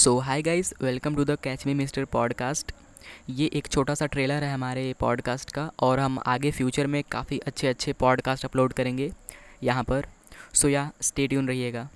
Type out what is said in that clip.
So hi guys welcome to the catch me mister podcast ये एक छोटा सा ट्रेलर है हमारे पॉडकास्ट का और हम आगे फ्यूचर में काफ़ी अच्छे अच्छे पॉडकास्ट अपलोड करेंगे यहाँ पर। सो या स्टे ट्यून रहिएगा।